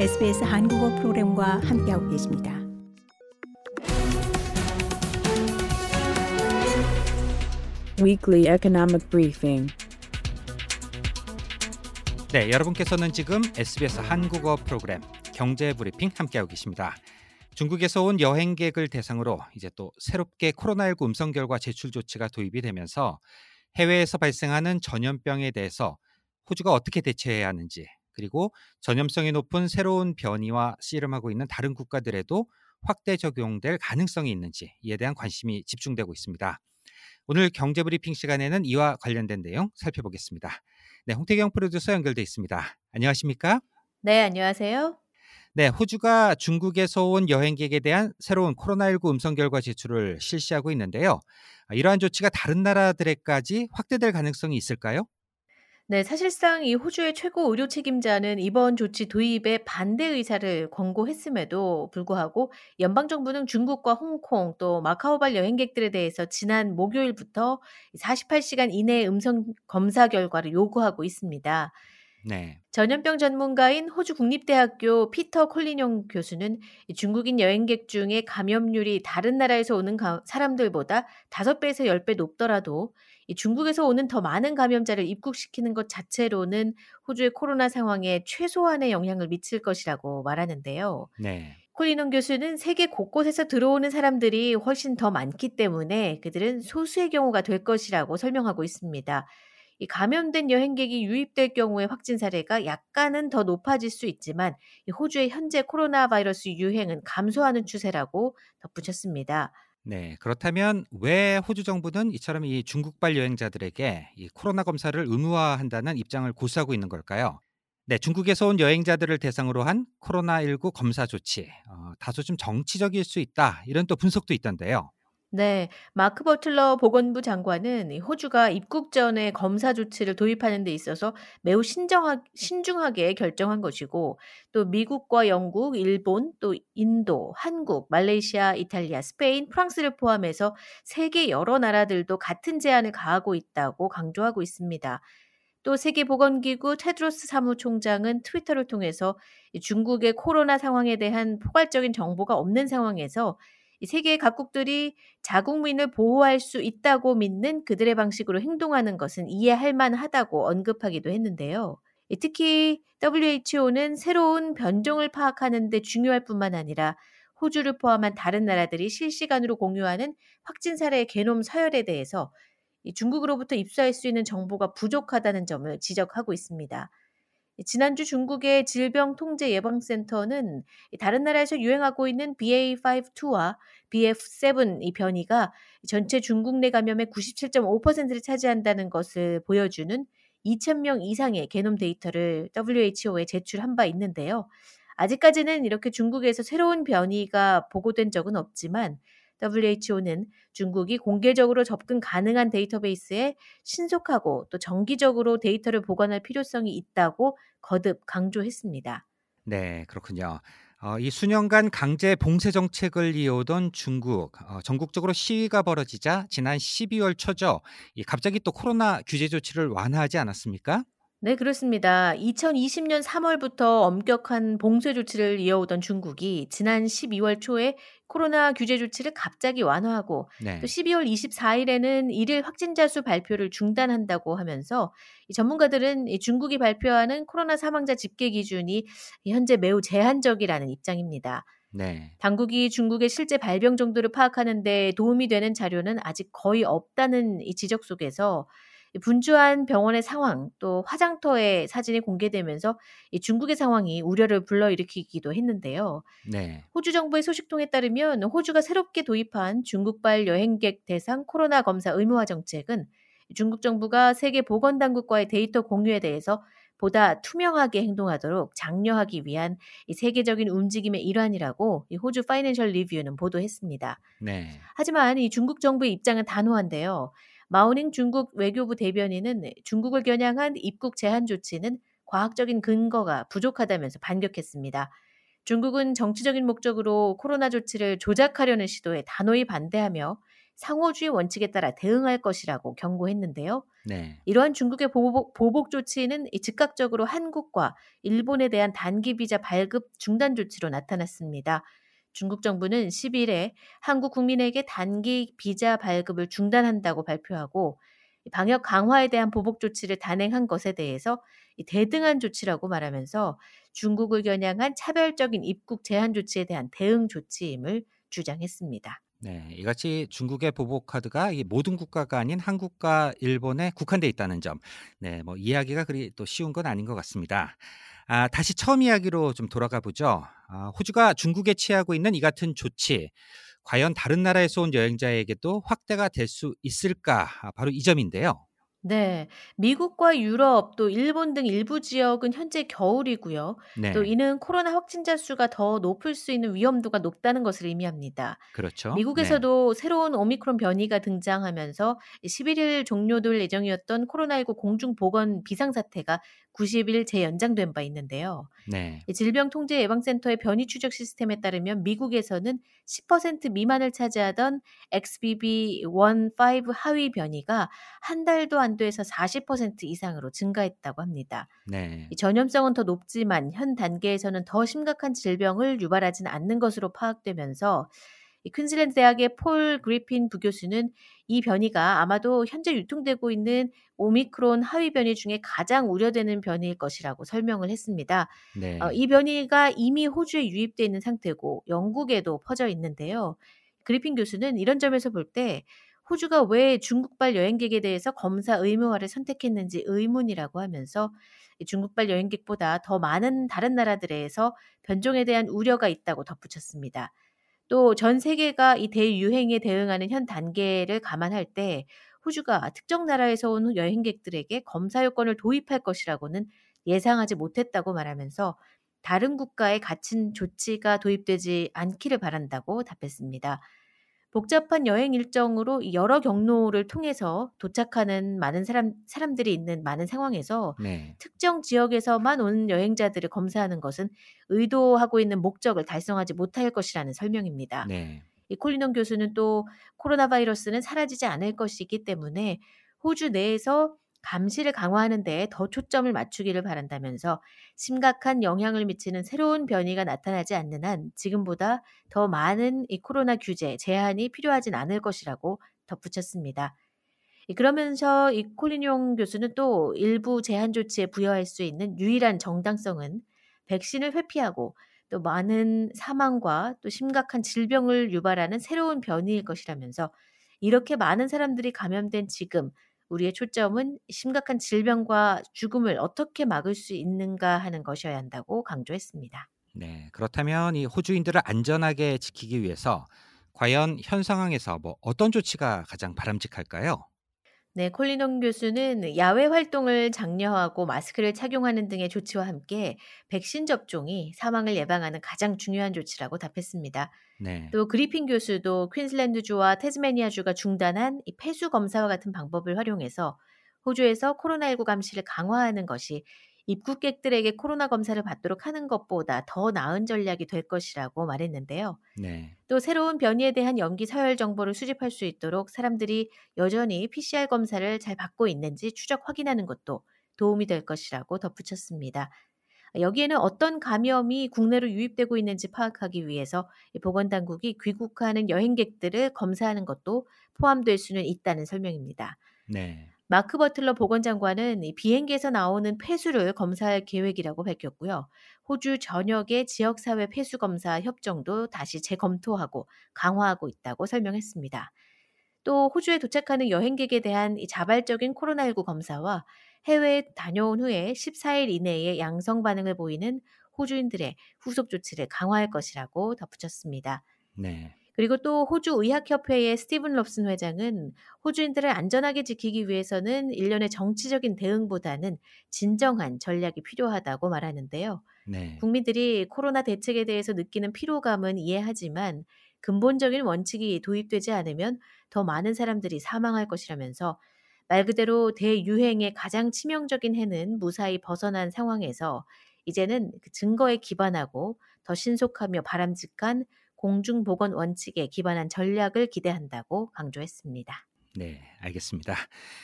SBS 한국어 프로그램과 함께하고 계십니다. Weekly Economic Briefing. 네, 여러분께서는 지금 SBS 한국어 프로그램 경제 브리핑 함께하고 계십니다. 중국에서 온 여행객을 대상으로 이제 또 새롭게 코로나19 음성 결과 제출 조치가 도입이 되면서 해외에서 발생하는 전염병에 대해서 호주가 어떻게 대처해야 하는지 그리고 전염성이 높은 새로운 변이와 씨름하고 있는 다른 국가들에도 확대 적용될 가능성이 있는지 이에 대한 관심이 집중되고 있습니다. 오늘 경제 브리핑 시간에는 이와 관련된 내용 살펴보겠습니다. 네, 홍태경 프로듀서 연결돼 있습니다. 안녕하십니까? 네, 안녕하세요. 네, 호주가 중국에서 온 여행객에 대한 새로운 코로나19 음성 결과 제출을 실시하고 있는데요. 이러한 조치가 다른 나라들에까지 확대될 가능성이 있을까요? 네, 사실상 이 호주의 최고 의료 책임자는 이번 조치 도입에 반대 의사를 권고했음에도 불구하고 연방 정부는 중국과 홍콩 또 마카오발 여행객들에 대해서 지난 목요일부터 48시간 이내 음성 검사 결과를 요구하고 있습니다. 네. 전염병 전문가인 호주 국립대학교 피터 콜리뇽 교수는 중국인 여행객 중에 감염률이 다른 나라에서 오는 사람들보다 5배에서 10배 높더라도 중국에서 오는 더 많은 감염자를 입국시키는 것 자체로는 호주의 코로나 상황에 최소한의 영향을 미칠 것이라고 말하는데요. 네. 콜리논 교수는 세계 곳곳에서 들어오는 사람들이 훨씬 더 많기 때문에 그들은 소수의 경우가 될 것이라고 설명하고 있습니다. 이 감염된 여행객이 유입될 경우의 확진 사례가 약간은 더 높아질 수 있지만 호주의 현재 코로나 바이러스 유행은 감소하는 추세라고 덧붙였습니다. 네, 그렇다면 왜 호주 정부는 이처럼 이 중국발 여행자들에게 이 코로나 검사를 의무화한다는 입장을 고수하고 있는 걸까요? 네, 중국에서 온 여행자들을 대상으로 한 코로나19 검사 조치, 어, 다소 좀 정치적일 수 있다 이런 또 분석도 있던데요. 네. 마크 버틀러 보건부 장관은 호주가 입국 전에 검사 조치를 도입하는 데 있어서 매우 신정하, 신중하게 결정한 것이고 또 미국과 영국, 일본, 또 인도, 한국, 말레이시아, 이탈리아, 스페인, 프랑스를 포함해서 세계 여러 나라들도 같은 제안을 가하고 있다고 강조하고 있습니다. 또 세계보건기구 테드로스 사무총장은 트위터를 통해서 중국의 코로나 상황에 대한 포괄적인 정보가 없는 상황에서 세계 각국들이 자국민을 보호할 수 있다고 믿는 그들의 방식으로 행동하는 것은 이해할 만하다고 언급하기도 했는데요. 특히 WHO는 새로운 변종을 파악하는 데 중요할 뿐만 아니라 호주를 포함한 다른 나라들이 실시간으로 공유하는 확진 사례의 게놈 서열에 대해서 중국으로부터 입수할 수 있는 정보가 부족하다는 점을 지적하고 있습니다. 지난주 중국의 질병통제예방센터는 다른 나라에서 유행하고 있는 BA5-2와 BF7 이 변이가 전체 중국 내 감염의 97.5%를 차지한다는 것을 보여주는 2,000명 이상의 게놈 데이터를 WHO에 제출한 바 있는데요. 아직까지는 이렇게 중국에서 새로운 변이가 보고된 적은 없지만 WHO는 중국이 공개적으로 접근 가능한 데이터베이스에 신속하고 또 정기적으로 데이터를 보관할 필요성이 있다고 거듭 강조했습니다. 네, 그렇군요. 어, 이 수년간 강제 봉쇄 정책을 이어오던 중국 어, 전국적으로 시위가 벌어지자 지난 12월 초죠. 이 갑자기 또 코로나 규제 조치를 완화하지 않았습니까? 네, 그렇습니다. 2020년 3월부터 엄격한 봉쇄 조치를 이어오던 중국이 지난 12월 초에 코로나 규제 조치를 갑자기 완화하고 네. 또 12월 24일에는 일일 확진자 수 발표를 중단한다고 하면서 이 전문가들은 이 중국이 발표하는 코로나 사망자 집계 기준이 현재 매우 제한적이라는 입장입니다. 네. 당국이 중국의 실제 발병 정도를 파악하는 데 도움이 되는 자료는 아직 거의 없다는 이 지적 속에서 분주한 병원의 상황 또 화장터의 사진이 공개되면서 이 중국의 상황이 우려를 불러일으키기도 했는데요. 네. 호주 정부의 소식통에 따르면 호주가 새롭게 도입한 중국발 여행객 대상 코로나 검사 의무화 정책은 중국 정부가 세계 보건당국과의 데이터 공유에 대해서 보다 투명하게 행동하도록 장려하기 위한 이 세계적인 움직임의 일환이라고 이 호주 파이낸셜 리뷰는 보도했습니다. 네. 하지만 이 중국 정부의 입장은 단호한데요. 마오닝 중국 외교부 대변인은 중국을 겨냥한 입국 제한 조치는 과학적인 근거가 부족하다면서 반격했습니다. 중국은 정치적인 목적으로 코로나 조치를 조작하려는 시도에 단호히 반대하며 상호주의 원칙에 따라 대응할 것이라고 경고했는데요. 네. 이러한 중국의 보복, 보복 조치는 즉각적으로 한국과 일본에 대한 단기 비자 발급 중단 조치로 나타났습니다. 중국 정부는 10일에 한국 국민에게 단기 비자 발급을 중단한다고 발표하고 방역 강화에 대한 보복 조치를 단행한 것에 대해서 대등한 조치라고 말하면서 중국을 겨냥한 차별적인 입국 제한 조치에 대한 대응 조치임을 주장했습니다. 네, 이같이 중국의 보복 카드가 모든 국가가 아닌 한국과 일본에 국한돼 있다는 점, 네, 뭐 이야기가 그리 또 쉬운 건 아닌 것 같습니다. 아, 다시 처음 이야기로 좀 돌아가 보죠. 아, 호주가 중국에 취하고 있는 이 같은 조치, 과연 다른 나라에서 온 여행자에게도 확대가 될 수 있을까? 아, 바로 이 점인데요. 네. 미국과 유럽 또 일본 등 일부 지역은 현재 겨울이고요. 또 네, 이는 코로나 확진자 수가 더 높을 수 있는 위험도가 높다는 것을 의미합니다. 그렇죠. 네, 미국에서도 새로운 오미크론 변이가 등장하면서 11일 종료될 예정이었던 코로나19 공중 보건 비상 사태가 90일 재연장된 바 있는데요. 네, 이 질병통제예방센터의 변이 추적 시스템에 따르면 미국에서는 10% 미만을 차지하던 XBB.1.5 하위 변이가 한 달도 안 돼서 40% 이상으로 증가했다고 합니다. 네, 이 전염성은 더 높지만 현 단계에서는 더 심각한 질병을 유발하지는 않는 것으로 파악되면서 이 퀸즐랜드 대학의 폴 그리핀 부교수는 이 변이가 아마도 현재 유통되고 있는 오미크론 하위 변이 중에 가장 우려되는 변이일 것이라고 설명을 했습니다. 네, 어, 이 변이가 이미 호주에 유입돼 있는 상태고 영국에도 퍼져 있는데요. 그리핀 교수는 이런 점에서 볼때 호주가 왜 중국발 여행객에 대해서 검사 의무화를 선택했는지 의문이라고 하면서 이 중국발 여행객보다 더 많은 다른 나라들에서 변종에 대한 우려가 있다고 덧붙였습니다. 또 전 세계가 이 대유행에 대응하는 현 단계를 감안할 때 호주가 특정 나라에서 온 여행객들에게 검사 요건을 도입할 것이라고는 예상하지 못했다고 말하면서 다른 국가에 갇힌 조치가 도입되지 않기를 바란다고 답했습니다. 복잡한 여행 일정으로 여러 경로를 통해서 도착하는 많은 사람, 사람들이 있는 많은 상황에서 네, 특정 지역에서만 온 여행자들을 검사하는 것은 의도하고 있는 목적을 달성하지 못할 것이라는 설명입니다. 네, 이 콜리논 교수는 또 코로나 바이러스는 사라지지 않을 것이기 때문에 호주 내에서 감시를 강화하는 데에 더 초점을 맞추기를 바란다면서 심각한 영향을 미치는 새로운 변이가 나타나지 않는 한 지금보다 더 많은 이 코로나 규제, 제한이 필요하진 않을 것이라고 덧붙였습니다. 이 그러면서 이 콜린용 교수는 또 일부 제한 조치에 부여할 수 있는 유일한 정당성은 백신을 회피하고 또 많은 사망과 또 심각한 질병을 유발하는 새로운 변이일 것이라면서 이렇게 많은 사람들이 감염된 지금 우리의 초점은 심각한 질병과 죽음을 어떻게 막을 수 있는가 하는 것이어야 한다고 강조했습니다. 네. 그렇다면 이 호주인들을 안전하게 지키기 위해서 과연 현 상황에서 뭐 어떤 조치가 가장 바람직할까요? 네, 콜리논 교수는 야외 활동을 장려하고 마스크를 착용하는 등의 조치와 함께 백신 접종이 사망을 예방하는 가장 중요한 조치라고 답했습니다. 네, 또 그리핀 교수도 퀸슬랜드주와 태즈메니아주가 중단한 이 폐수 검사와 같은 방법을 활용해서 호주에서 코로나19 감시를 강화하는 것이 입국객들에게 코로나 검사를 받도록 하는 것보다 더 나은 전략이 될 것이라고 말했는데요. 네, 또 새로운 변이에 대한 연기 서열 정보를 수집할 수 있도록 사람들이 여전히 PCR 검사를 잘 받고 있는지 추적 확인하는 것도 도움이 될 것이라고 덧붙였습니다. 여기에는 어떤 감염이 국내로 유입되고 있는지 파악하기 위해서 보건당국이 귀국하는 여행객들을 검사하는 것도 포함될 수는 있다는 설명입니다. 네, 마크 버틀러 보건장관은 이 비행기에서 나오는 폐수를 검사할 계획이라고 밝혔고요. 호주 전역의 지역사회 폐수 검사 협정도 다시 재검토하고 강화하고 있다고 설명했습니다. 또 호주에 도착하는 여행객에 대한 이 자발적인 코로나19 검사와 해외에 다녀온 후에 14일 이내에 양성 반응을 보이는 호주인들의 후속 조치를 강화할 것이라고 덧붙였습니다. 네, 그리고 또 호주 의학협회의 스티븐 럽슨 회장은 호주인들을 안전하게 지키기 위해서는 일련의 정치적인 대응보다는 진정한 전략이 필요하다고 말하는데요. 네, 국민들이 코로나 대책에 대해서 느끼는 피로감은 이해하지만 근본적인 원칙이 도입되지 않으면 더 많은 사람들이 사망할 것이라면서 말 그대로 대유행의 가장 치명적인 해는 무사히 벗어난 상황에서 이제는 그 증거에 기반하고 더 신속하며 바람직한 공중보건 원칙에 기반한 전략을 기대한다고 강조했습니다. 네, 알겠습니다.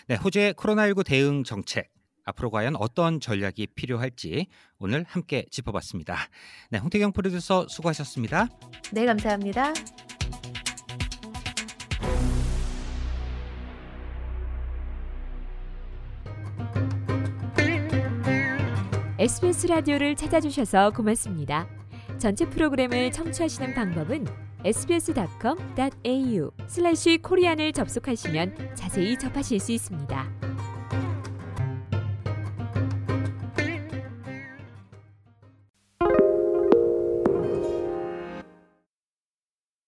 네, 호주의 코로나19 대응 정책 앞으로 과연 어떤 전략이 필요할지 오늘 함께 짚어봤습니다. 네, 홍태경 프로듀서 수고하셨습니다. 네, 감사합니다. SBS 라디오를 찾아주셔서 고맙습니다. 전체 프로그램을 청취하시는 방법은 sbs.com.au/korean을 접속하시면 자세히 접하실 수 있습니다.